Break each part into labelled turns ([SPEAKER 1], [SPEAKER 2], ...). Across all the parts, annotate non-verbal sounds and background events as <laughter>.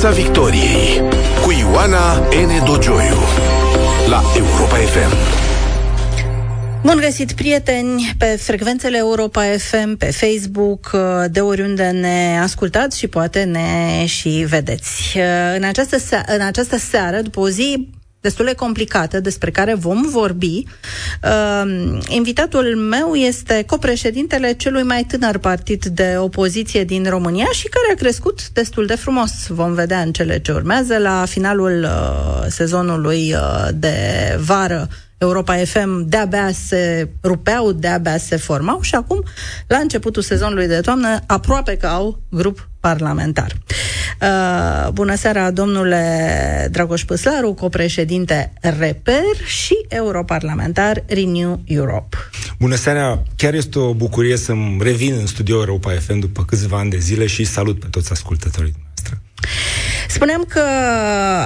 [SPEAKER 1] Piața Victoriei cu Ioana N. Dogioiu la Europa FM.
[SPEAKER 2] Bun găsit, prieteni, pe frecvențele Europa FM, pe Facebook, de oriunde ne ascultați și poate ne și vedeți. În această, se- în această seară, după o zi destul de complicată, despre care vom vorbi. Uh, invitatul meu este copreședintele celui mai tânăr partid de opoziție din România și care a crescut destul de frumos. Vom vedea în cele ce urmează la finalul uh, sezonului uh, de vară Europa FM de-abia se rupeau, de-abia se formau și acum, la începutul sezonului de toamnă, aproape că au grup parlamentar. Uh, bună seara, domnule Dragoș Păslaru, copreședinte Reper și europarlamentar Renew Europe.
[SPEAKER 3] Bună seara! Chiar este o bucurie să-mi revin în studio Europa FM după câțiva ani de zile și salut pe toți ascultătorii noastre.
[SPEAKER 2] Spuneam că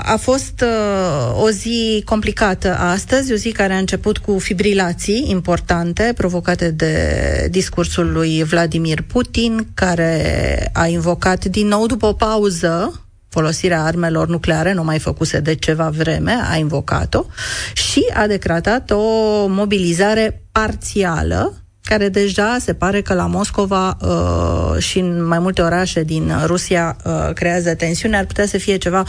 [SPEAKER 2] a fost uh, o zi complicată astăzi, o zi care a început cu fibrilații importante provocate de discursul lui Vladimir Putin, care a invocat din nou după o pauză folosirea armelor nucleare, nu mai făcuse de ceva vreme, a invocat-o și a decretat o mobilizare parțială care deja se pare că la Moscova uh, și în mai multe orașe din Rusia uh, creează tensiune, ar putea să fie ceva,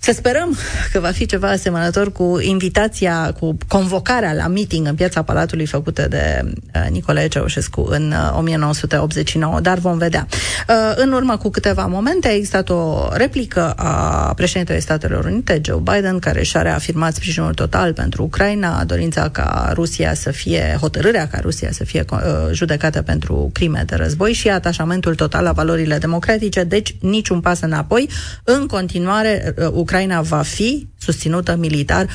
[SPEAKER 2] să sperăm că va fi ceva asemănător cu invitația, cu convocarea la meeting în piața Palatului făcută de uh, Nicolae Ceaușescu în uh, 1989, dar vom vedea. Uh, în urmă cu câteva momente a existat o replică a președintelui Statelor Unite, Joe Biden, care și-a reafirmat sprijinul total pentru Ucraina, dorința ca Rusia să fie, hotărârea ca Rusia să fie uh, judecată pentru crime de război și atașamentul total la valorile democratice, deci niciun pas înapoi. În continuare, uh, Ucraina va fi susținută militar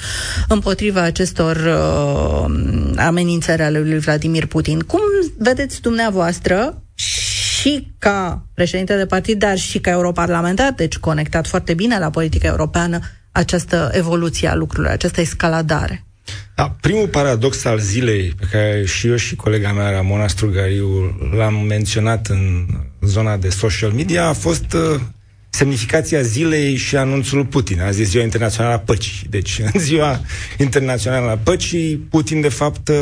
[SPEAKER 2] împotriva acestor uh, amenințări ale lui Vladimir Putin. Cum vedeți dumneavoastră și ca președinte de partid, dar și ca europarlamentar, deci conectat foarte bine la politica europeană, această evoluție a lucrurilor, această escaladare?
[SPEAKER 3] Da, primul paradox al zilei, pe care și eu și colega mea, Ramona Strugariu, l-am menționat în zona de social media, a fost uh, semnificația zilei și anunțul Putin. Azi e ziua internațională a păcii. Deci, în <laughs> ziua internațională a păcii, Putin, de fapt, uh,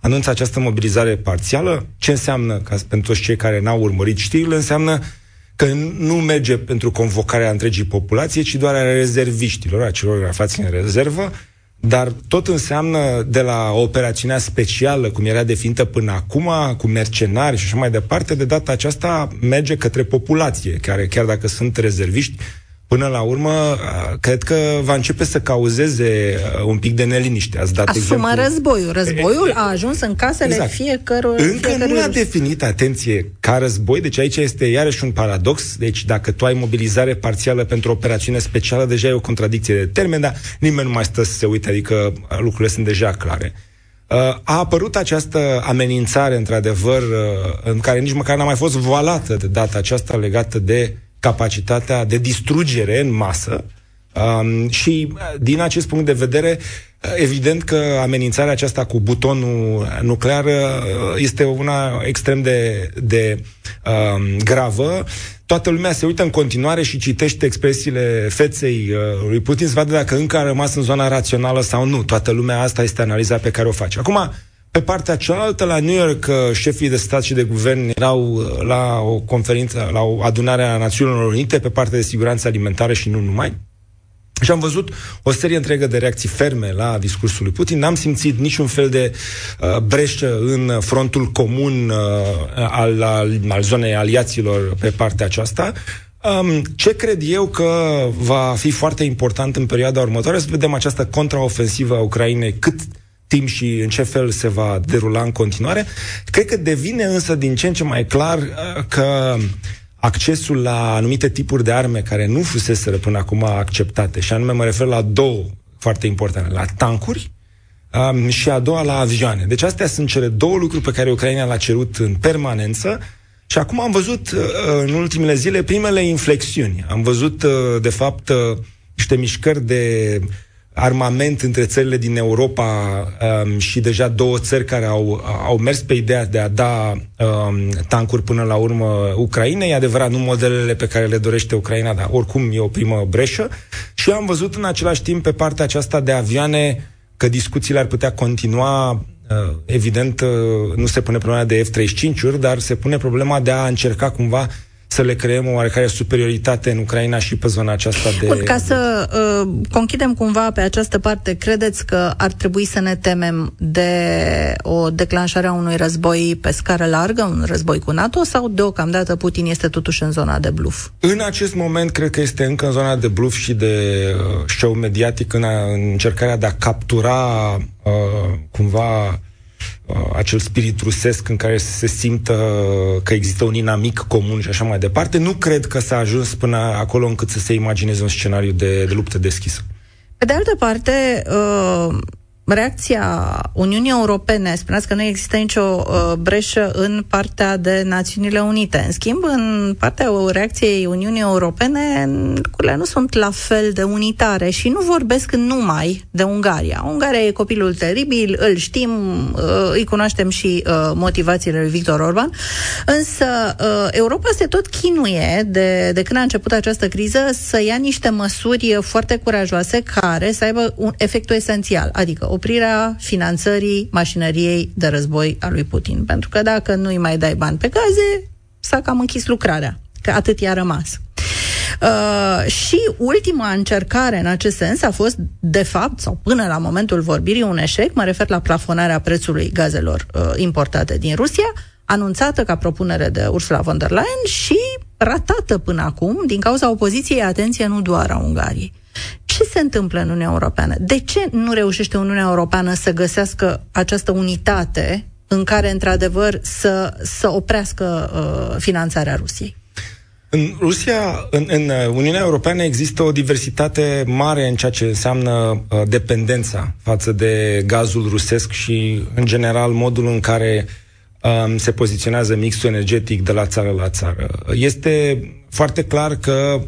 [SPEAKER 3] anunță această mobilizare parțială. Ce înseamnă, ca pentru toți cei care n-au urmărit știrile, înseamnă că nu merge pentru convocarea întregii populații, ci doar a rezerviștilor, a celor aflați în rezervă, dar tot înseamnă de la operațiunea specială, cum era definită până acum, cu mercenari și așa mai departe, de data aceasta merge către populație, care chiar dacă sunt rezerviști, până la urmă, cred că va începe să cauzeze un pic de neliniște. Ați dat
[SPEAKER 2] Asumă
[SPEAKER 3] exemplu...
[SPEAKER 2] războiul. Războiul a ajuns în casele
[SPEAKER 3] Exact.
[SPEAKER 2] fiecărui
[SPEAKER 3] Încă
[SPEAKER 2] fiecărui
[SPEAKER 3] nu a
[SPEAKER 2] rus.
[SPEAKER 3] definit, atenție, ca război, deci aici este iarăși un paradox, deci dacă tu ai mobilizare parțială pentru o operațiune specială, deja e o contradicție de termen, dar nimeni nu mai stă să se uite, adică lucrurile sunt deja clare. Uh, A apărut această amenințare, într-adevăr, uh, în care nici măcar n-a mai fost voalată de data aceasta legată de capacitatea de distrugere în masă um, și uh, din acest punct de vedere uh, evident că amenințarea aceasta cu butonul nuclear uh, este una extrem de, de um, gravă. Toată lumea se uită în continuare și citește expresiile feței uh, lui Putin să vadă dacă încă a rămas în zona rațională sau nu. Toată lumea asta este analiza pe care o face. Acum, pe partea cealaltă, la New York, uh, șefii de stat și de guvern erau uh, la o conferință, la o adunare a Națiunilor Unite pe partea de siguranță alimentară și nu numai. Și am văzut o serie întreagă de reacții ferme la discursul lui Putin. N-am simțit niciun fel de uh, breșă în frontul comun uh, al, al, al zonei aliaților pe partea aceasta. Um, ce cred eu că va fi foarte important în perioada următoare să vedem această contraofensivă a Ucrainei cât timp și în ce fel se va derula în continuare. Cred că devine însă din ce în ce mai clar uh, că accesul la anumite tipuri de arme care nu fuseseră până acum acceptate, și anume mă refer la două foarte importante, la tancuri um, și a doua la avioane. Deci astea sunt cele două lucruri pe care Ucraina le-a cerut în permanență și acum am văzut uh, în ultimele zile primele inflexiuni. Am văzut, uh, de fapt, uh, niște mișcări de armament între țările din Europa um, și deja două țări care au, au mers pe ideea de a da um, tancuri până la urmă Ucrainei. E adevărat, nu modelele pe care le dorește Ucraina, dar oricum e o primă breșă. Și am văzut în același timp pe partea aceasta de avioane că discuțiile ar putea continua uh, Evident, uh, nu se pune problema de F-35-uri, dar se pune problema de a încerca cumva să le creăm o oarecare superioritate în Ucraina și pe zona aceasta de...
[SPEAKER 2] Bun, ca să uh, conchidem cumva pe această parte, credeți că ar trebui să ne temem de o declanșare a unui război pe scară largă, un război cu NATO, sau deocamdată Putin este totuși în zona de bluff?
[SPEAKER 3] În acest moment, cred că este încă în zona de bluff și de uh, show mediatic în, a, în încercarea de a captura uh, cumva Uh, acel spirit rusesc în care se simtă că există un inamic comun și așa mai departe, nu cred că s-a ajuns până acolo încât să se imagineze un scenariu de, de luptă deschisă.
[SPEAKER 2] Pe de altă parte, uh, reacția Uniunii Europene, spuneați că nu există nicio uh, breșă în partea de Națiunile Unite. În schimb, în partea reacției Uniunii Europene, lucrurile nu sunt la fel de unitare și nu vorbesc numai de Ungaria. Ungaria e copilul teribil, îl știm, uh, îi cunoaștem și uh, motivațiile lui Victor Orban, însă uh, Europa se tot chinuie de, de când a început această criză să ia niște măsuri foarte curajoase care să aibă un efectul esențial, adică o oprirea finanțării mașinăriei de război a lui Putin. Pentru că dacă nu-i mai dai bani pe gaze, s-a cam închis lucrarea, că atât i-a rămas. Uh, și ultima încercare în acest sens a fost, de fapt, sau până la momentul vorbirii, un eșec, mă refer la plafonarea prețului gazelor uh, importate din Rusia, anunțată ca propunere de Ursula von der Leyen și ratată până acum din cauza opoziției, atenție, nu doar a Ungariei. Ce se întâmplă în Uniunea Europeană? De ce nu reușește Uniunea Europeană să găsească această unitate în care, într-adevăr, să, să oprească uh, finanțarea Rusiei?
[SPEAKER 3] În Rusia, în, în Uniunea Europeană există o diversitate mare în ceea ce înseamnă uh, dependența față de gazul rusesc și, în general, modul în care um, se poziționează mixul energetic de la țară la țară. Este foarte clar că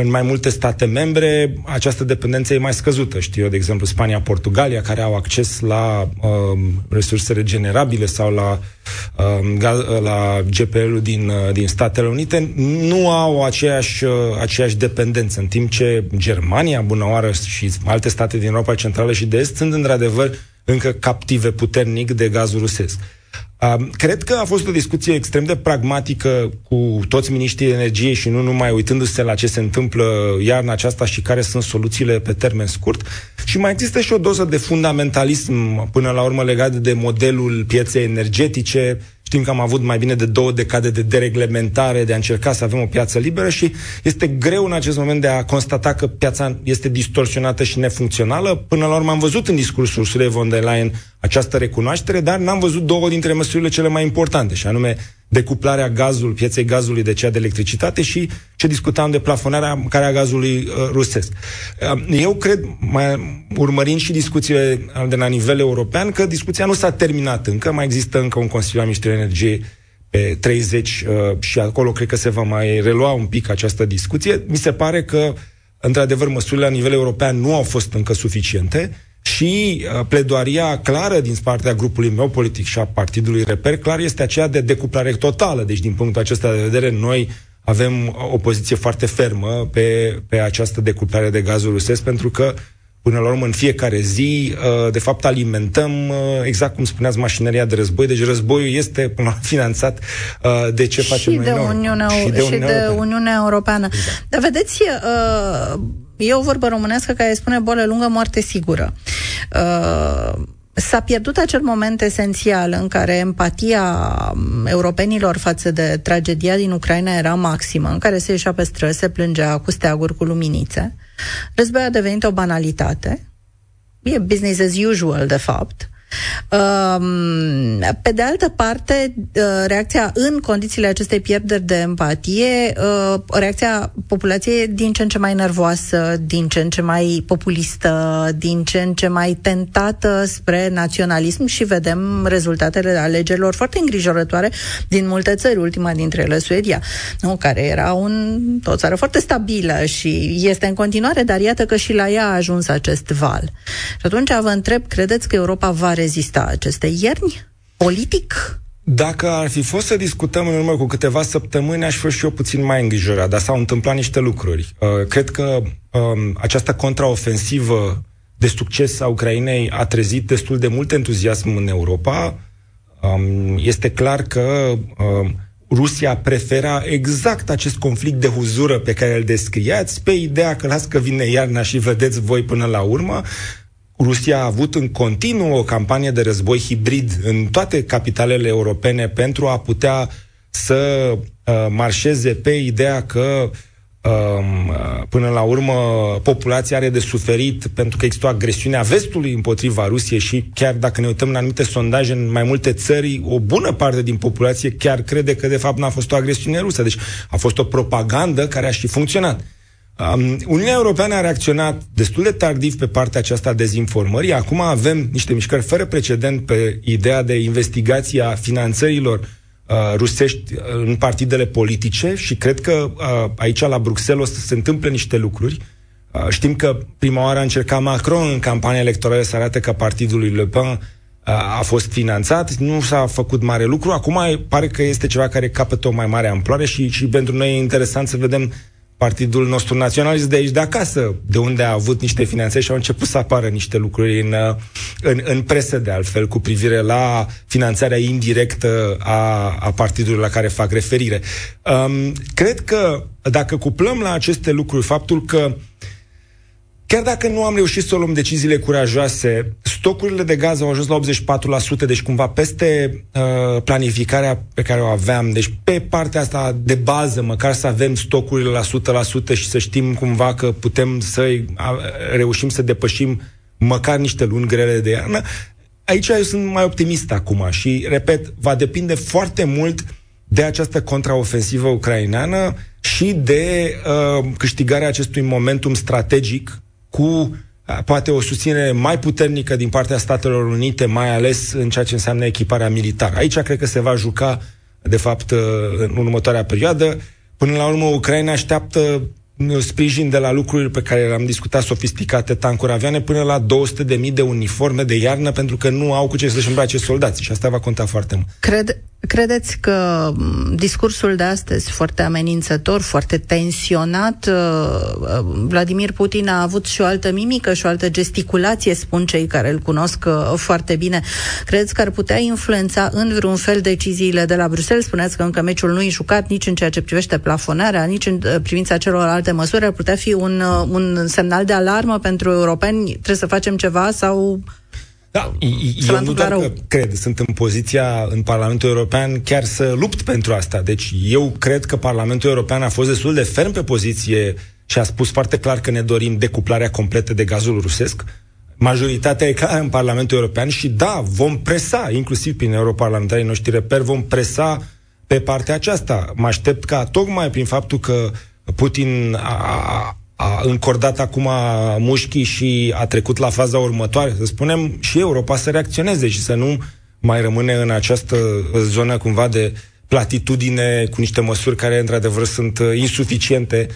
[SPEAKER 3] în mai multe state membre această dependență e mai scăzută. Știu eu, de exemplu, Spania, Portugalia, care au acces la um, resurse regenerabile sau la, um, la GPL-ul din, uh, din Statele Unite, nu au aceeași, uh, aceeași dependență, în timp ce Germania, bună oară, și alte state din Europa Centrală și de Est sunt, într-adevăr, încă captive puternic de gazul rusesc. Cred că a fost o discuție extrem de pragmatică cu toți miniștrii energiei și nu numai uitându-se la ce se întâmplă iarna aceasta și care sunt soluțiile pe termen scurt. Și mai există și o doză de fundamentalism până la urmă legat de modelul pieței energetice, Știm că am avut mai bine de două decade de dereglementare, de a încerca să avem o piață liberă și este greu în acest moment de a constata că piața este distorsionată și nefuncțională. Până la urmă am văzut în discursul Ursula von der Leyen această recunoaștere, dar n-am văzut două dintre măsurile cele mai importante, și anume decuplarea gazului, pieței gazului de cea de electricitate și ce discutam de plafonarea care a gazului uh, rusesc. Uh, eu cred, mai urmărind și discuțiile de la nivel european, că discuția nu s-a terminat încă, mai există încă un Consiliu al Ministrului Energiei pe 30 uh, și acolo cred că se va mai relua un pic această discuție. Mi se pare că, într-adevăr, măsurile la nivel european nu au fost încă suficiente și uh, pledoaria clară din partea grupului meu politic și a partidului Reper, clar este aceea de decuplare totală. Deci, din punctul acesta de vedere, noi avem o poziție foarte fermă pe, pe această decuplare de gazul rusesc, pentru că Până la urmă, în fiecare zi, uh, de fapt, alimentăm, uh, exact cum spuneați, mașinăria de război. Deci războiul este până la finanțat uh, de ce și facem
[SPEAKER 2] de
[SPEAKER 3] noi.
[SPEAKER 2] Uniunea, și de Uniunea, și de Europeană. Uniunea Europeană. Exact. Dar vedeți, e o vorbă românească care spune boală lungă, moarte sigură. S-a pierdut acel moment esențial în care empatia europenilor față de tragedia din Ucraina era maximă, în care se ieșea pe străzi, se plângea cu steaguri, cu luminițe. Războiul a devenit o banalitate. E business as usual, de fapt. Um, pe de altă parte, uh, reacția în condițiile acestei pierderi de empatie, uh, reacția populației din ce în ce mai nervoasă, din ce în ce mai populistă, din ce în ce mai tentată spre naționalism și vedem rezultatele alegerilor foarte îngrijorătoare din multe țări, ultima dintre ele Suedia, nu? care era un, o țară foarte stabilă și este în continuare, dar iată că și la ea a ajuns acest val. Și atunci vă întreb, credeți că Europa va rezista aceste ierni? Politic?
[SPEAKER 3] Dacă ar fi fost să discutăm în urmă cu câteva săptămâni, aș fi fost și eu puțin mai îngrijorat, dar s-au întâmplat niște lucruri. Uh, cred că um, această contraofensivă de succes a Ucrainei a trezit destul de mult entuziasm în Europa. Um, este clar că um, Rusia prefera exact acest conflict de huzură pe care îl descriați, pe ideea că las că vine iarna și vedeți voi până la urmă. Rusia a avut în continuu o campanie de război hibrid în toate capitalele europene pentru a putea să uh, marșeze pe ideea că uh, Um, până la urmă populația are de suferit pentru că există o agresiune a vestului împotriva Rusiei și chiar dacă ne uităm la anumite sondaje în mai multe țări, o bună parte din populație chiar crede că de fapt n-a fost o agresiune rusă. Deci a fost o propagandă care a și funcționat. Um, Uniunea Europeană a reacționat destul de tardiv pe partea aceasta a dezinformării. Acum avem niște mișcări fără precedent pe ideea de investigație a finanțărilor uh, rusești uh, în partidele politice și cred că uh, aici la Bruxelles o să se întâmple niște lucruri. Uh, știm că prima oară a încercat Macron în campania electorală să arate că partidul lui Le Pen uh, a fost finanțat, nu s-a făcut mare lucru, acum pare că este ceva care capătă o mai mare amploare și, și pentru noi e interesant să vedem partidul nostru naționalist de aici de acasă, de unde a avut niște finanțări și au început să apară niște lucruri în, în, în presă, de altfel, cu privire la finanțarea indirectă a, a partidului la care fac referire. Um, cred că dacă cuplăm la aceste lucruri faptul că uh, Chiar dacă nu am reușit să luăm deciziile curajoase, stocurile de gaz au ajuns la 84%, deci cumva peste uh, planificarea pe care o aveam. Deci pe partea asta de bază, măcar să avem stocurile la 100% și să știm cumva că putem să uh, reușim să depășim măcar niște luni grele de iarnă. Aici eu sunt mai optimist acum și, repet, va depinde foarte mult de această contraofensivă ucraineană și de uh, câștigarea acestui momentum strategic cu poate o susținere mai puternică din partea Statelor Unite, mai ales în ceea ce înseamnă echiparea militară. Aici cred că se va juca, de fapt, în următoarea perioadă. Până la urmă, Ucraina așteaptă sprijin de la lucruri pe care le-am discutat, sofisticate, tancuri, avioane, până la 200.000 de uniforme de iarnă, pentru că nu au cu ce să-și îmbrace soldații și asta va conta foarte mult.
[SPEAKER 2] Cred, credeți că discursul de astăzi, foarte amenințător, foarte tensionat, uh, uh, Vladimir Putin a avut și o altă mimică și o altă gesticulație, spun cei care îl cunosc uh, foarte bine. Credeți că ar putea influența în vreun fel deciziile de la Bruxelles? Spuneți că încă meciul nu e jucat nici în ceea ce privește plafonarea, nici în privința celorlalte măsuri. Ar putea fi un, un semnal de alarmă pentru europeni? Trebuie să facem ceva sau
[SPEAKER 3] da, eu nu doar că cred, sunt în poziția în Parlamentul European chiar să lupt pentru asta. Deci eu cred că Parlamentul European a fost destul de ferm pe poziție și a spus foarte clar că ne dorim decuplarea completă de gazul rusesc. Majoritatea e clară în Parlamentul European și da, vom presa, inclusiv prin europarlamentarii noștri reper, vom presa pe partea aceasta. Mă aștept ca tocmai prin faptul că Putin a, a încordat acum mușchii și a trecut la faza următoare, să spunem, și Europa să reacționeze și să nu mai rămâne în această zonă cumva de platitudine cu niște măsuri care, într-adevăr, sunt insuficiente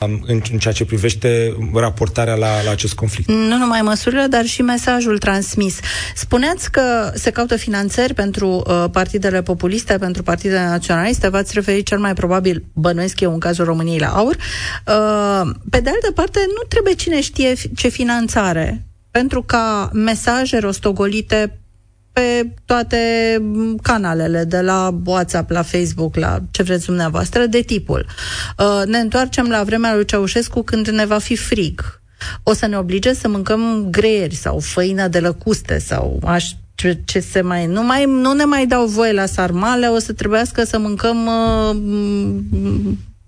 [SPEAKER 3] în, în ceea ce privește raportarea la, la acest conflict.
[SPEAKER 2] Nu numai măsurile, dar și mesajul transmis. Spuneați că se caută finanțări pentru uh, partidele populiste, pentru partidele naționaliste, v-ați referit cel mai probabil, bănuiesc eu, în cazul României, la AUR. Uh, pe de altă parte, nu trebuie cine știe ce finanțare pentru ca mesaje rostogolite pe toate canalele, de la WhatsApp, la Facebook, la ce vreți dumneavoastră, de tipul. Uh, ne întoarcem la vremea lui Ceaușescu când ne va fi frig. O să ne oblige să mâncăm greieri sau făină de lăcuste sau aș, ce, ce se mai... Nu, mai... nu ne mai dau voie la sarmale, o să trebuiască să mâncăm uh,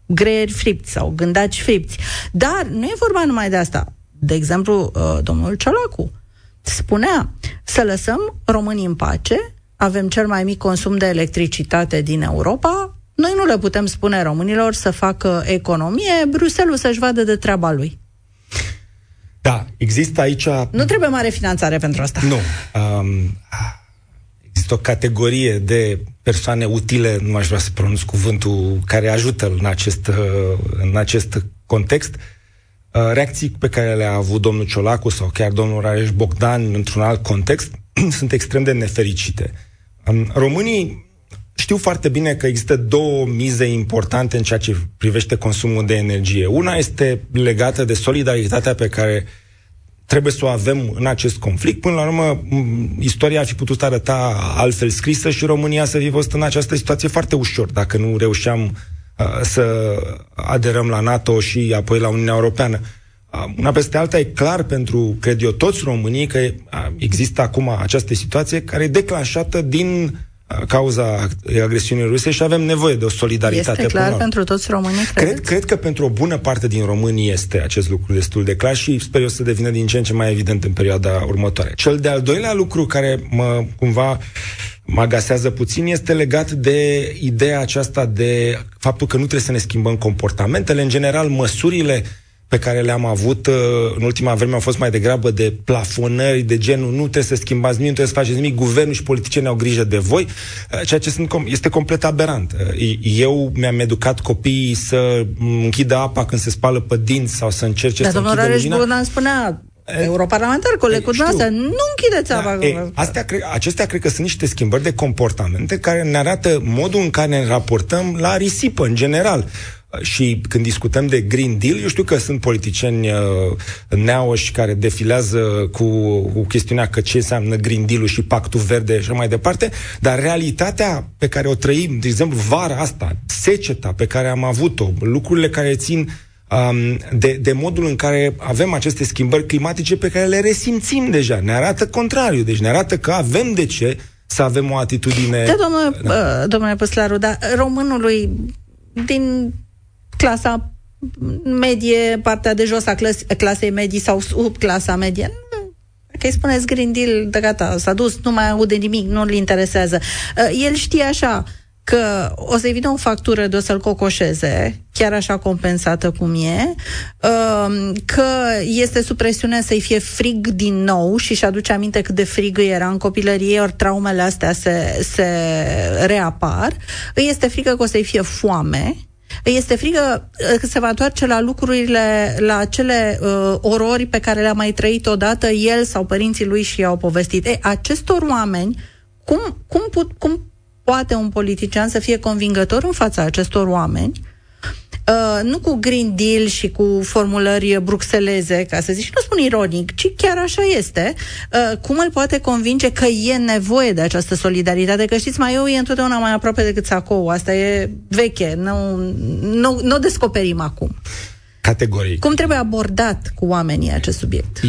[SPEAKER 2] greieri fripți sau gândaci fripți. Dar nu e vorba numai de asta. De exemplu, uh, domnul Ciolacu spunea să lăsăm românii în pace, avem cel mai mic consum de electricitate din Europa, noi nu le putem spune românilor să facă economie, Bruselul să-și vadă de treaba lui.
[SPEAKER 3] Da, există aici...
[SPEAKER 2] Nu trebuie mare finanțare pentru asta.
[SPEAKER 3] Nu. Um, există o categorie de persoane utile, nu aș vrea să pronunț cuvântul, care ajută în acest, uh, în acest context. Uh, reacții pe care le-a avut domnul Ciolacu sau chiar domnul Rareș Bogdan într-un alt context <clears throat> sunt extrem de nefericite. Um, românii știu foarte bine că există două mize importante în ceea ce privește consumul de energie. Una este legată de solidaritatea pe care trebuie să o avem în acest conflict. Până la urmă, istoria ar fi putut arăta altfel scrisă și România să fi fost în această situație foarte ușor, dacă nu reușeam uh, să aderăm la NATO și apoi la Uniunea Europeană. Uh, una peste alta e clar pentru, cred eu, toți românii că uh, există acum această situație care e declanșată din cauza agresiunii ruse și avem nevoie de o solidaritate.
[SPEAKER 2] Este clar până pentru toți românii,
[SPEAKER 3] cred, cred că pentru o bună parte din românii este acest lucru destul de clar și sper eu să devină din ce în ce mai evident în perioada următoare. Cel de-al doilea lucru care mă cumva mă agasează puțin este legat de ideea aceasta de faptul că nu trebuie să ne schimbăm comportamentele. În general, măsurile pe care le-am avut uh, în ultima vreme au fost mai degrabă de plafonări, de genul nu trebuie să schimbați nimic, nu trebuie să faceți nimic, guvernul și politicienii au grijă de voi, uh, ceea ce sunt, este complet aberant. Uh, eu mi-am educat copiii să închidă apa când se spală pe dinți sau să încerce
[SPEAKER 2] Dar
[SPEAKER 3] să
[SPEAKER 2] închidă lumina. Dar domnul spunea, europarlamentar, colegul dumneavoastră, nu închideți apa. Da,
[SPEAKER 3] e, astea, cre- acestea cred că sunt niște schimbări de comportamente care ne arată modul în care ne raportăm la risipă, în general și când discutăm de Green Deal, eu știu că sunt politicieni uh, neaoși care defilează cu, cu chestiunea că ce înseamnă Green Deal-ul și Pactul Verde și așa mai departe, dar realitatea pe care o trăim, de exemplu, vara asta, seceta pe care am avut-o, lucrurile care țin um, de, de modul în care avem aceste schimbări climatice pe care le resimțim deja. Ne arată contrariu, deci ne arată că avem de ce să avem o atitudine...
[SPEAKER 2] Da, domnule, da. domnule Păslaru, dar românului din clasa medie, partea de jos a clas- clasei medii sau sub clasa medie. Dacă îi spuneți Green Deal, de gata, s-a dus, nu mai aude nimic, nu-l interesează. Uh, el știe așa, că o să-i vină o factură de o să-l cocoșeze, chiar așa compensată cum e, uh, că este sub presiune să-i fie frig din nou și și aduce aminte cât de frig era în copilărie, ori traumele astea se, se reapar. Îi este frică că o să-i fie foame, este frică uh, că se va întoarce la lucrurile, la acele uh, orori pe care le-a mai trăit odată el sau părinții lui și i-au povestit. E, acestor oameni, cum, cum, put, cum poate un politician să fie convingător în fața acestor oameni Uh, nu cu Green Deal și cu formulări bruxeleze, ca să zic, și nu spun ironic, ci chiar așa este, uh, cum îl poate convinge că e nevoie de această solidaritate, că știți, mai eu e întotdeauna mai aproape decât sacou, asta e veche, nu, nu, nu o descoperim acum.
[SPEAKER 3] Categoric.
[SPEAKER 2] Cum trebuie abordat cu oamenii acest subiect?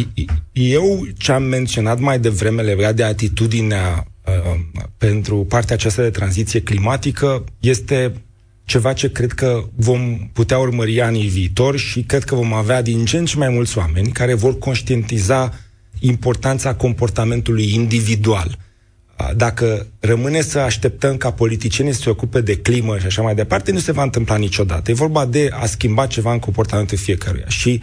[SPEAKER 3] Eu ce am menționat mai devreme legat de atitudinea uh, pentru partea aceasta de tranziție climatică este ceva ce cred că vom putea urmări anii viitor și cred că vom avea din ce în ce mai mulți oameni care vor conștientiza importanța comportamentului individual. Dacă rămâne să așteptăm ca politicienii să se ocupe de climă și așa mai departe, nu se va întâmpla niciodată. E vorba de a schimba ceva în comportamentul fiecăruia. Și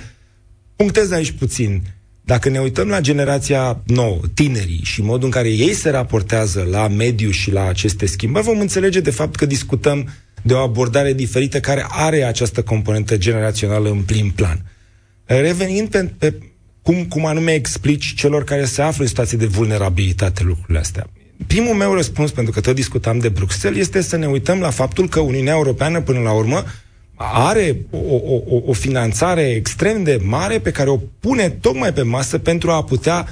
[SPEAKER 3] punctez aici puțin. Dacă ne uităm la generația nouă, tinerii, și modul în care ei se raportează la mediu și la aceste schimbări, vom înțelege de fapt că discutăm de o abordare diferită care are această componentă generațională în plin plan. Revenind pe, pe cum, cum anume explici celor care se află în situații de vulnerabilitate lucrurile astea. Primul meu răspuns, pentru că tot discutam de Bruxelles, este să ne uităm la faptul că Uniunea Europeană, până la urmă, are o, o, o finanțare extrem de mare pe care o pune tocmai pe masă pentru a putea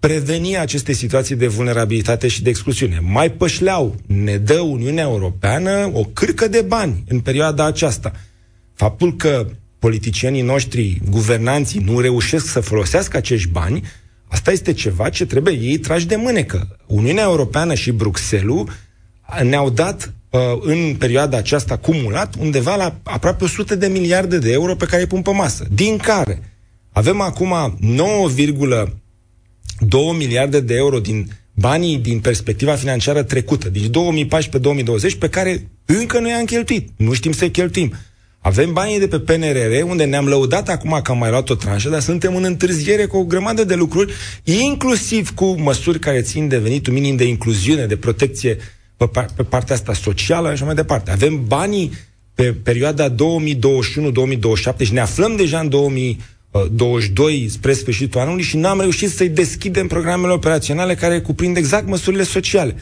[SPEAKER 3] preveni aceste situații de vulnerabilitate și de excluziune. Mai pășleau, ne dă Uniunea Europeană o cârcă de bani în perioada aceasta. Faptul că politicienii noștri, guvernanții, nu reușesc să folosească acești bani, asta este ceva ce trebuie ei trași de mânecă. Uniunea Europeană și Bruxelles ne-au dat uh, în perioada aceasta acumulat undeva la aproape 100 de miliarde de euro pe care îi pun pe masă, din care avem acum 9, 2 miliarde de euro din banii din perspectiva financiară trecută, din 2014-2020, pe care încă nu i-am cheltuit. Nu știm să cheltuim. Avem banii de pe PNRR, unde ne-am lăudat acum că am mai luat o tranșă, dar suntem în întârziere cu o grămadă de lucruri, inclusiv cu măsuri care țin de venitul minim de incluziune, de protecție pe, pe partea asta socială și așa mai departe. Avem banii pe perioada 2021-2027 și ne aflăm deja în 2022 spre sfârșitul anului și n-am reușit să-i deschidem programele operaționale care cuprind exact măsurile sociale.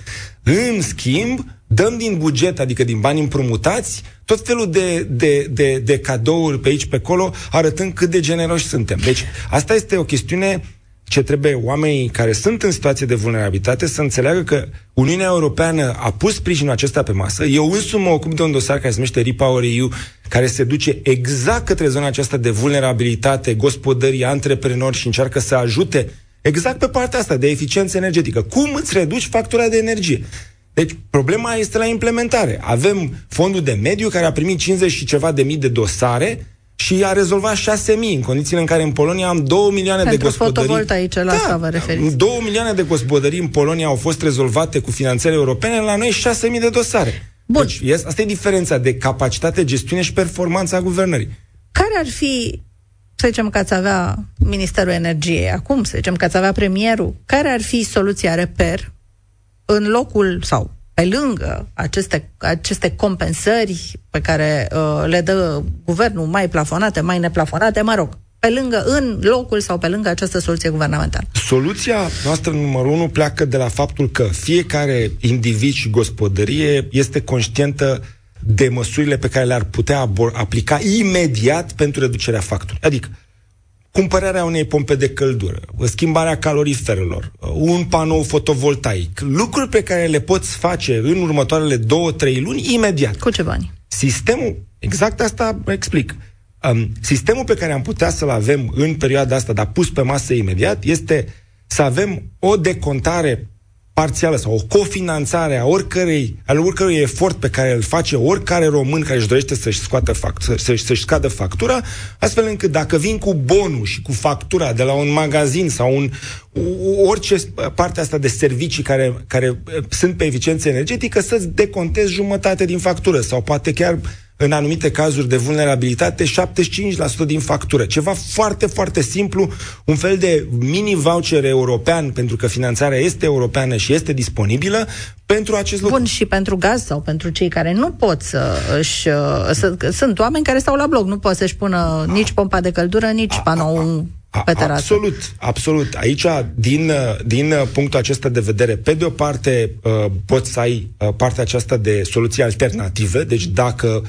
[SPEAKER 3] În schimb, dăm din buget, adică din bani împrumutați, tot felul de, de, de, de cadouri pe aici, pe acolo, arătând cât de generoși suntem. Deci, asta este o chestiune ce trebuie oamenii care sunt în situație de vulnerabilitate să înțeleagă că Uniunea Europeană a pus sprijinul acesta pe masă. Eu însumi mă ocup de un dosar care se numește Repower EU, care se duce exact către zona aceasta de vulnerabilitate, gospodării, antreprenori și încearcă să ajute exact pe partea asta de eficiență energetică. Cum îți reduci factura de energie? Deci, problema este la implementare. Avem fondul de mediu care a primit 50 și ceva de mii de dosare și a rezolvat 6.000 în condițiile în care în Polonia am 2 milioane
[SPEAKER 2] Pentru
[SPEAKER 3] de gospodării.
[SPEAKER 2] aici, la da, asta vă referiți.
[SPEAKER 3] 2 milioane de gospodării în Polonia au fost rezolvate cu finanțări europene, la noi 6.000 de dosare. Bun. Deci, yes, asta e diferența de capacitate, gestiune și performanța guvernării.
[SPEAKER 2] Care ar fi să zicem că ați avea Ministerul Energiei acum, să zicem că ați avea premierul, care ar fi soluția reper în locul sau pe lângă aceste, aceste compensări pe care uh, le dă guvernul, mai plafonate, mai neplafonate, mă rog, pe lângă, în locul sau pe lângă această soluție guvernamentală?
[SPEAKER 3] Soluția noastră numărul unu pleacă de la faptul că fiecare individ și gospodărie este conștientă de măsurile pe care le-ar putea aplica imediat pentru reducerea facturii. Adică, cumpărarea unei pompe de căldură, schimbarea caloriferelor, un panou fotovoltaic, lucruri pe care le poți face în următoarele două, trei luni, imediat.
[SPEAKER 2] Cu ce bani?
[SPEAKER 3] Sistemul, exact asta explic. Um, sistemul pe care am putea să-l avem în perioada asta, dar pus pe masă imediat, este să avem o decontare parțială sau o cofinanțare a oricărei, al oricărui efort pe care îl face oricare român care își dorește să-și, scoată fact, să, să-și scadă factura, astfel încât dacă vin cu bonul și cu factura de la un magazin sau un, orice parte asta de servicii care, care sunt pe eficiență energetică, să-ți decontezi jumătate din factură sau poate chiar în anumite cazuri de vulnerabilitate, 75% din factură. Ceva foarte, foarte simplu, un fel de mini-voucher european, pentru că finanțarea este europeană și este disponibilă, pentru acest lucru.
[SPEAKER 2] Bun, și pentru gaz sau pentru cei care nu pot să își... Să, sunt oameni care stau la bloc, nu pot să-și pună a, nici pompa de căldură, nici panou pe terasă.
[SPEAKER 3] Absolut, absolut. Aici, din, din punctul acesta de vedere, pe de o parte, uh, poți să ai uh, partea aceasta de soluții alternative, deci dacă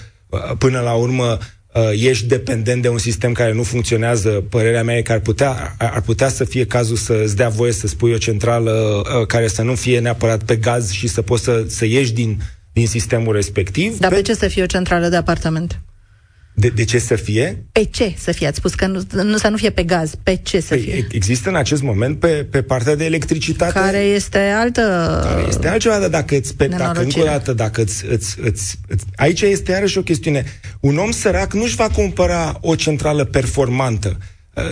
[SPEAKER 3] până la urmă uh, ești dependent de un sistem care nu funcționează, părerea mea e că ar putea, ar putea să fie cazul să îți dea voie să spui o centrală uh, care să nu fie neapărat pe gaz și să poți să, să ieși din, din sistemul respectiv.
[SPEAKER 2] Dar pe, pe ce să fie o centrală de apartament?
[SPEAKER 3] De, de ce să fie?
[SPEAKER 2] Pe ce să fie? Ați spus că nu, nu, să nu fie pe gaz. Pe ce să păi, fie?
[SPEAKER 3] Există în acest moment pe, pe partea de electricitate...
[SPEAKER 2] Care este altă...
[SPEAKER 3] Care este altceva, dar dacă îți... Pe, dacă încă o dată, dacă îți, îți, îți, îți... Aici este iarăși o chestiune. Un om sărac nu-și va cumpăra o centrală performantă.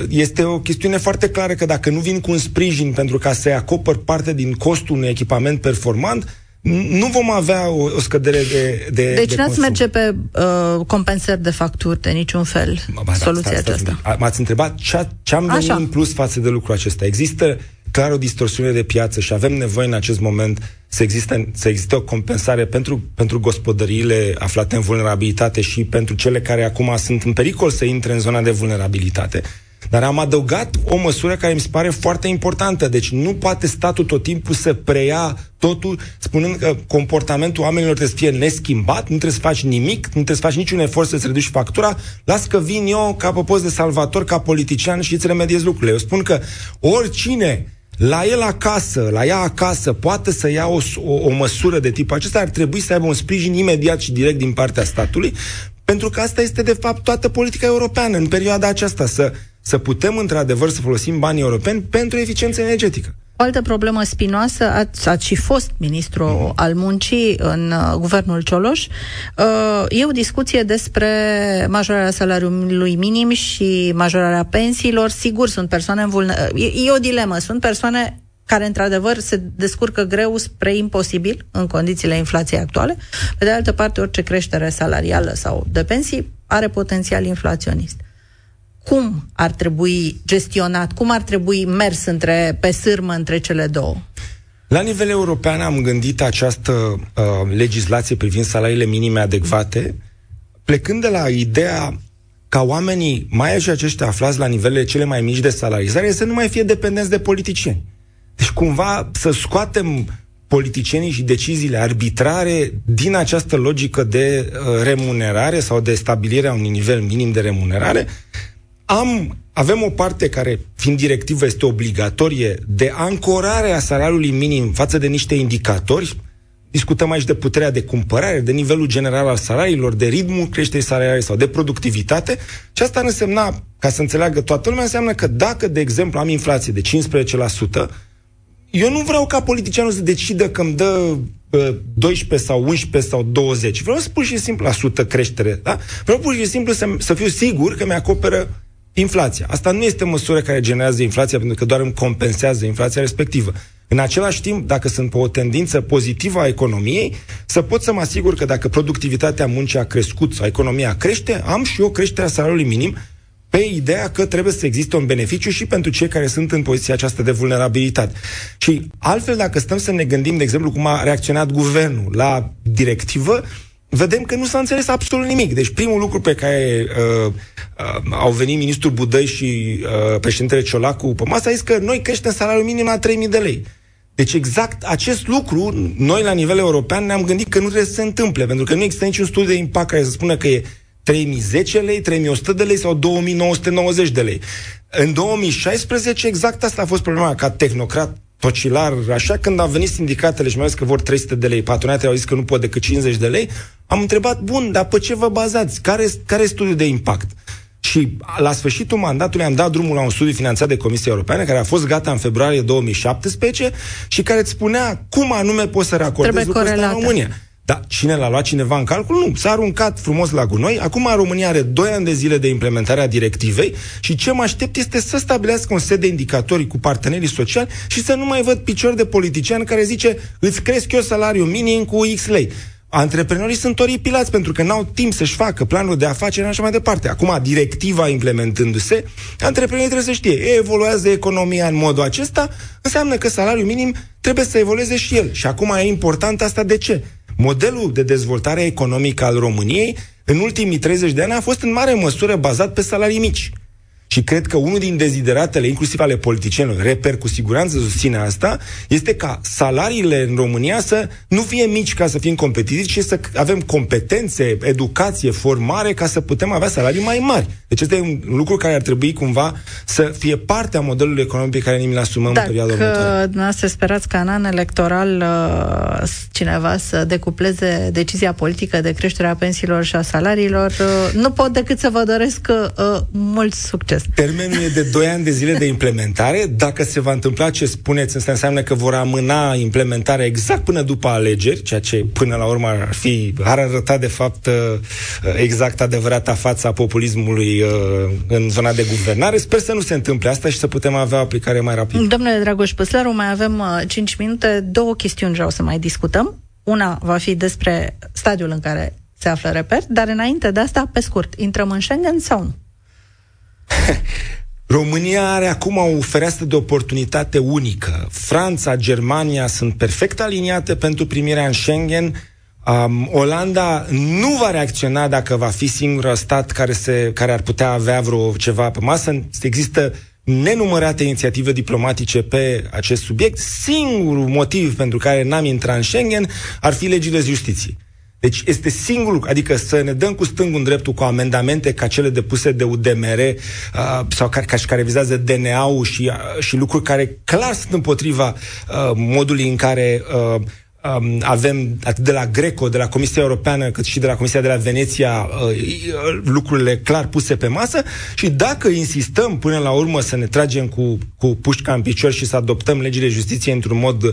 [SPEAKER 3] Este o chestiune foarte clară că dacă nu vin cu un sprijin pentru ca să-i acopăr parte din costul unui echipament performant, nu vom avea o, o scădere de, de
[SPEAKER 2] Deci de n-ați merge pe uh, compensări de facturi de niciun fel, ba, da, soluția sta, sta, aceasta.
[SPEAKER 3] M-ați întrebat ce, ce am venit în plus față de lucrul acesta. Există clar o distorsiune de piață și avem nevoie în acest moment să existe, să existe o compensare pentru, pentru gospodăriile aflate în vulnerabilitate și pentru cele care acum sunt în pericol să intre în zona de vulnerabilitate. Dar am adăugat o măsură care mi se pare foarte importantă. Deci nu poate statul tot timpul să preia totul spunând că comportamentul oamenilor trebuie să fie neschimbat, nu trebuie să faci nimic, nu trebuie să faci niciun efort să-ți reduci factura, las că vin eu ca post de salvator, ca politician și îți remediez lucrurile. Eu spun că oricine la el acasă, la ea acasă, poate să ia o, o, o măsură de tip acesta, ar trebui să aibă un sprijin imediat și direct din partea statului, pentru că asta este, de fapt, toată politica europeană în perioada aceasta, să să putem într-adevăr să folosim banii europeni pentru eficiență energetică.
[SPEAKER 2] O altă problemă spinoasă, ați, ați și fost ministru mm-hmm. al muncii în uh, guvernul Cioloș, uh, e o discuție despre majorarea salariului minim și majorarea pensiilor. Sigur, sunt persoane vulnerabile. E, e o dilemă. Sunt persoane care într-adevăr se descurcă greu spre imposibil în condițiile inflației actuale. Pe de altă parte, orice creștere salarială sau de pensii are potențial inflaționist cum ar trebui gestionat, cum ar trebui mers între, pe sârmă între cele două?
[SPEAKER 3] La nivel european am gândit această uh, legislație privind salariile minime adecvate, plecând de la ideea ca oamenii, mai ales aceștia aflați la nivelele cele mai mici de salarizare, să nu mai fie dependenți de politicieni. Deci cumva să scoatem politicienii și deciziile arbitrare din această logică de uh, remunerare sau de stabilirea unui nivel minim de remunerare am, avem o parte care, fiind directivă, este obligatorie de ancorare a salariului minim față de niște indicatori. Discutăm aici de puterea de cumpărare, de nivelul general al salariilor, de ritmul creșterii salariale sau de productivitate. Și asta însemna, ca să înțeleagă toată lumea, înseamnă că dacă, de exemplu, am inflație de 15%, eu nu vreau ca politicianul să decidă că îmi dă 12 sau 11 sau 20. Vreau să pur și simplu la sută creștere. Da? Vreau pur și simplu să, să fiu sigur că mi-acoperă inflația. Asta nu este măsură care generează inflația, pentru că doar îmi compensează inflația respectivă. În același timp, dacă sunt pe o tendință pozitivă a economiei, să pot să mă asigur că dacă productivitatea muncii a crescut sau economia crește, am și eu creșterea salariului minim pe ideea că trebuie să existe un beneficiu și pentru cei care sunt în poziția aceasta de vulnerabilitate. Și altfel, dacă stăm să ne gândim, de exemplu, cum a reacționat guvernul la directivă, vedem că nu s-a înțeles absolut nimic. Deci primul lucru pe care uh, uh, au venit ministrul Budăi și uh, președintele Ciolacu pe masă a zis că noi creștem salariul minim la 3.000 de lei. Deci exact acest lucru, noi la nivel european ne-am gândit că nu trebuie să se întâmple, pentru că nu există niciun studiu de impact care să spună că e 3010 lei, 3100 de lei sau 2990 de lei. În 2016 exact asta a fost problema, ca tehnocrat tocilar, așa, când au venit sindicatele și mi-au zis că vor 300 de lei, patronatele au zis că nu pot decât 50 de lei, am întrebat, bun, dar pe ce vă bazați? Care, care e studiul de impact? Și la sfârșitul mandatului am dat drumul la un studiu finanțat de Comisia Europeană, care a fost gata în februarie 2017 și care îți spunea cum anume poți să reacordezi lucrul ăsta în România. Da, cine l-a luat cineva în calcul? Nu, s-a aruncat frumos la gunoi. Acum România are 2 ani de zile de implementare a directivei și ce mă aștept este să stabilească un set de indicatori cu partenerii sociali și să nu mai văd picior de politician care zice îți cresc eu salariul minim cu X lei. Antreprenorii sunt oripilați pentru că n-au timp să-și facă planul de afaceri și așa mai departe. Acum, directiva implementându-se, antreprenorii trebuie să știe, evoluează economia în modul acesta, înseamnă că salariul minim trebuie să evolueze și el. Și acum e important asta de ce? Modelul de dezvoltare economică al României în ultimii 30 de ani a fost în mare măsură bazat pe salarii mici. Și cred că unul din dezideratele, inclusiv ale politicienilor, reper cu siguranță susține asta, este ca salariile în România să nu fie mici ca să fim competitivi, ci să avem competențe, educație, formare ca să putem avea salarii mai mari. Deci este un lucru care ar trebui cumva să fie parte a modelului economic pe care ne-l asumăm
[SPEAKER 2] Dacă
[SPEAKER 3] în perioada următoare.
[SPEAKER 2] dumneavoastră sperați ca în an electoral uh, cineva să decupleze decizia politică de creșterea pensiilor și a salariilor, uh, nu pot decât să vă doresc uh, mult succes succes.
[SPEAKER 3] Termenul e de 2 ani de zile de implementare. Dacă se va întâmpla ce spuneți, asta înseamnă că vor amâna implementarea exact până după alegeri, ceea ce până la urmă ar fi, ar arăta de fapt uh, exact adevărata fața populismului uh, în zona de guvernare. Sper să nu se întâmple asta și să putem avea o aplicare mai rapidă.
[SPEAKER 2] Domnule Dragoș Păslaru, mai avem 5 uh, minute. Două chestiuni vreau să mai discutăm. Una va fi despre stadiul în care se află reper, dar înainte de asta, pe scurt, intrăm în Schengen sau nu? <laughs>
[SPEAKER 3] România are acum o fereastră de oportunitate unică. Franța, Germania sunt perfect aliniate pentru primirea în Schengen. Um, Olanda nu va reacționa dacă va fi singurul stat care, se, care ar putea avea vreo ceva pe masă. Există nenumărate inițiative diplomatice pe acest subiect. Singurul motiv pentru care n-am intrat în Schengen ar fi legile justiției. Deci este singurul, adică să ne dăm cu stângul în dreptul cu amendamente ca cele depuse de UDMR uh, sau ca, ca și care vizează DNA-ul și, uh, și lucruri care clar sunt împotriva uh, modului în care uh, um, avem atât de la Greco, de la Comisia Europeană, cât și de la Comisia de la Veneția uh, uh, lucrurile clar puse pe masă și dacă insistăm până la urmă să ne tragem cu, cu pușca în picior și să adoptăm legile justiției într-un mod uh,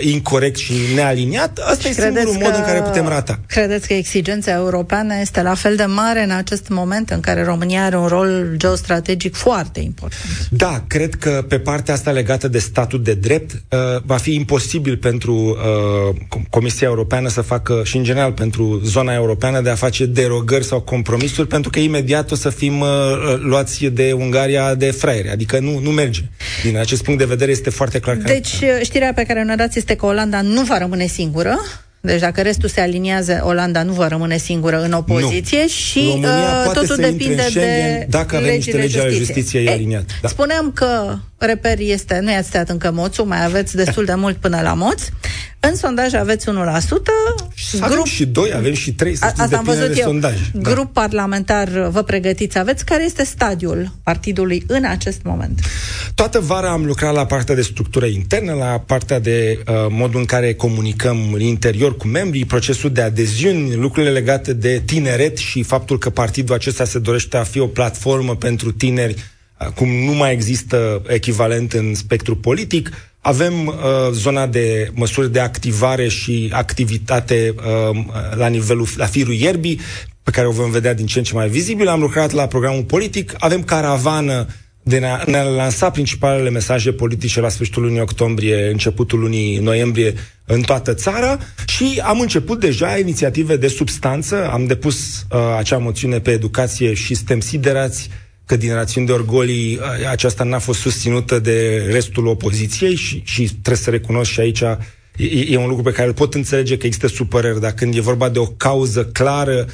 [SPEAKER 3] incorrect și nealiniat, asta și e singurul că, mod în care putem rata.
[SPEAKER 2] Credeți că exigența europeană este la fel de mare în acest moment în care România are un rol geostrategic foarte important?
[SPEAKER 3] Da, cred că pe partea asta legată de statul de drept uh, va fi imposibil pentru uh, Comisia Europeană să facă și în general pentru zona europeană de a face derogări sau compromisuri pentru că imediat o să fim uh, luați de Ungaria de fraiere, adică nu, nu merge. Din acest punct de vedere este foarte clar
[SPEAKER 2] că... Deci știrea pe care ne dați este că Olanda nu va rămâne singură deci dacă restul se aliniază, Olanda nu va rămâne singură în opoziție nu. și
[SPEAKER 3] uh, totul depinde de dacă avem niște legi ale justiției aliniate.
[SPEAKER 2] Da. Spuneam că reper este, nu i-ați stat încă moțul, mai aveți destul de mult până la moț. În sondaj aveți 1%.
[SPEAKER 3] Avem grup... și 2, avem și 3, să Asta am văzut eu. Sondaj.
[SPEAKER 2] Da. Grup parlamentar, vă pregătiți, aveți. Care este stadiul partidului în acest moment?
[SPEAKER 3] Toată vara am lucrat la partea de structură internă, la partea de uh, modul în care comunicăm în interior cu membrii, procesul de adeziuni, lucrurile legate de tineret și faptul că partidul acesta se dorește a fi o platformă pentru tineri cum nu mai există echivalent în spectru politic. Avem uh, zona de măsuri de activare și activitate uh, la nivelul, la firul ierbii, pe care o vom vedea din ce în ce mai vizibil. Am lucrat la programul politic, avem caravană de ne-a, ne lansa principalele mesaje politice la sfârșitul lunii octombrie, începutul lunii noiembrie în toată țara și am început deja inițiative de substanță. Am depus uh, acea moțiune pe educație și suntem siderați uh, că din rațiuni de orgolii aceasta n-a fost susținută de restul opoziției și, și trebuie să recunosc și aici e, e un lucru pe care îl pot înțelege că există supărări, dar când e vorba de o cauză clară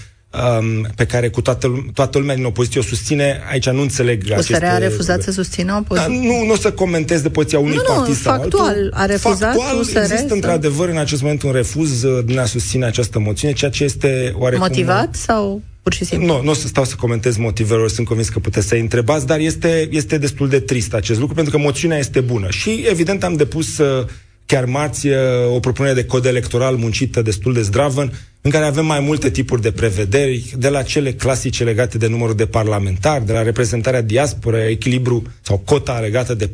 [SPEAKER 3] um, pe care cu toată, toată lumea din opoziție o susține, aici nu înțeleg
[SPEAKER 2] USR aceste... a refuzat să susțină opoziția?
[SPEAKER 3] Da, nu, nu o să comentez de poziția unui nu, partid
[SPEAKER 2] nu, sau factual, altul. a refuzat
[SPEAKER 3] Factual, USR există să... într-adevăr în acest moment un refuz din a susține această moțiune, ceea ce este oarecum...
[SPEAKER 2] Motivat sau pur și simplu.
[SPEAKER 3] Nu, nu o să stau să comentez motivele, sunt convins că puteți să-i întrebați, dar este, este destul de trist acest lucru, pentru că moțiunea este bună. Și, evident, am depus uh, chiar marți uh, o propunere de cod electoral muncită destul de zdravă, în care avem mai multe tipuri de prevederi, de la cele clasice legate de numărul de parlamentari, de la reprezentarea diaspora, echilibru sau cota legată de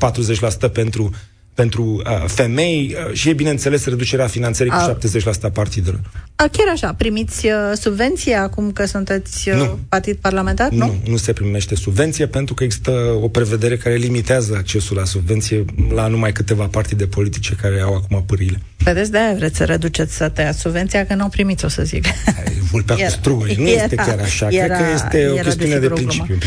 [SPEAKER 3] 40% pentru pentru uh, femei uh, și e, bineînțeles, reducerea finanțării a... cu 70% a partidelor.
[SPEAKER 2] A, chiar așa, primiți uh, subvenție acum că sunteți uh, nu. partid parlamentar? Nu?
[SPEAKER 3] nu, nu se primește subvenție pentru că există o prevedere care limitează accesul la subvenție la numai câteva partide politice care au acum pârile.
[SPEAKER 2] Vedeți, de-aia vreți să reduceți să tăiați subvenția, că nu o primiți, o să zic.
[SPEAKER 3] Vulpea era, cu struguri. Nu era, este chiar așa. Era, Cred că este o chestiune de, de principiu.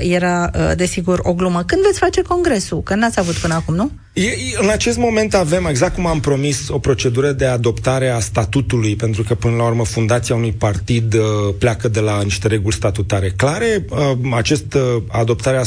[SPEAKER 2] Era, desigur, o glumă. Când veți face congresul? Că n-ați avut până acum, nu?
[SPEAKER 3] E, în acest moment avem, exact cum am promis, o procedură de adoptare a statutului, pentru că, până la urmă, fundația unui partid uh, pleacă de la niște reguli statutare clare. Uh, acest uh, adoptare a,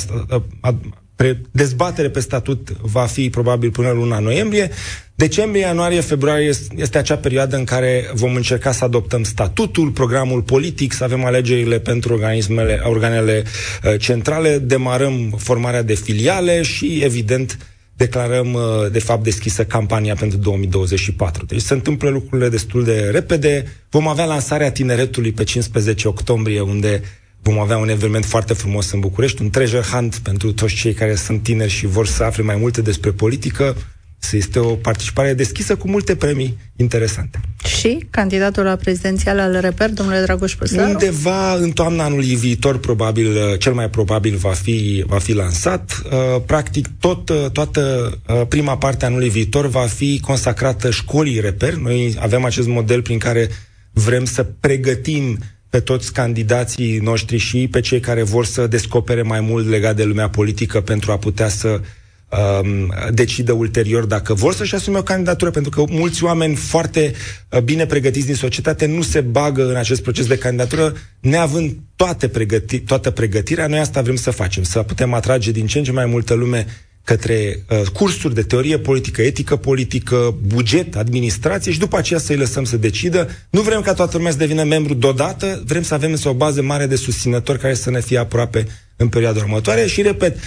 [SPEAKER 3] uh, pre, dezbatere pe statut va fi probabil până luna noiembrie. Decembrie, ianuarie, februarie este acea perioadă în care vom încerca să adoptăm statutul, programul politic, să avem alegerile pentru organismele, organele uh, centrale, demarăm formarea de filiale și, evident, declarăm, uh, de fapt, deschisă campania pentru 2024. Deci se întâmplă lucrurile destul de repede. Vom avea lansarea tineretului pe 15 octombrie, unde vom avea un eveniment foarte frumos în București, un treasure hunt pentru toți cei care sunt tineri și vor să afle mai multe despre politică să este o participare deschisă cu multe premii interesante.
[SPEAKER 2] Și candidatul la prezidențial al Reper, domnule Dragoș Păsaru?
[SPEAKER 3] Undeva în toamna anului viitor, probabil, cel mai probabil va fi, va fi lansat. Uh, practic, tot, uh, toată uh, prima parte a anului viitor va fi consacrată școlii Reper. Noi avem acest model prin care vrem să pregătim pe toți candidații noștri și pe cei care vor să descopere mai mult legat de lumea politică pentru a putea să um, decidă ulterior dacă vor să-și asume o candidatură, pentru că mulți oameni foarte uh, bine pregătiți din societate nu se bagă în acest proces de candidatură, neavând toate pregăti- toată pregătirea. Noi asta vrem să facem, să putem atrage din ce în ce mai multă lume către uh, cursuri de teorie politică, etică politică, buget, administrație și după aceea să-i lăsăm să decidă. Nu vrem ca toată lumea să devină membru deodată, vrem să avem însă o bază mare de susținători care să ne fie aproape în perioada următoare și, repet,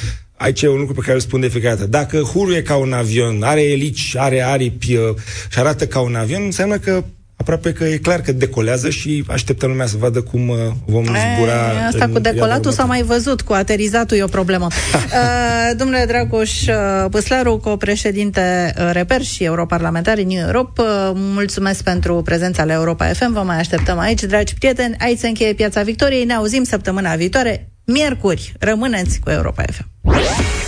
[SPEAKER 3] aici e un lucru pe care îl spun de fiecare dată. Dacă hurul e ca un avion, are elici, are aripi uh, și arată ca un avion, înseamnă că aproape că e clar că decolează și așteptăm lumea să vadă cum uh, vom zbura.
[SPEAKER 2] E, asta cu decolatul s-a mai văzut, cu aterizatul e o problemă. uh, <laughs> domnule Dragoș uh, Păslaru, co-președinte uh, Reper și europarlamentar în New Europe, uh, mulțumesc pentru prezența la Europa FM, vă mai așteptăm aici, dragi prieteni, aici se încheie Piața Victoriei, ne auzim săptămâna viitoare, miercuri, rămâneți cu Europa FM.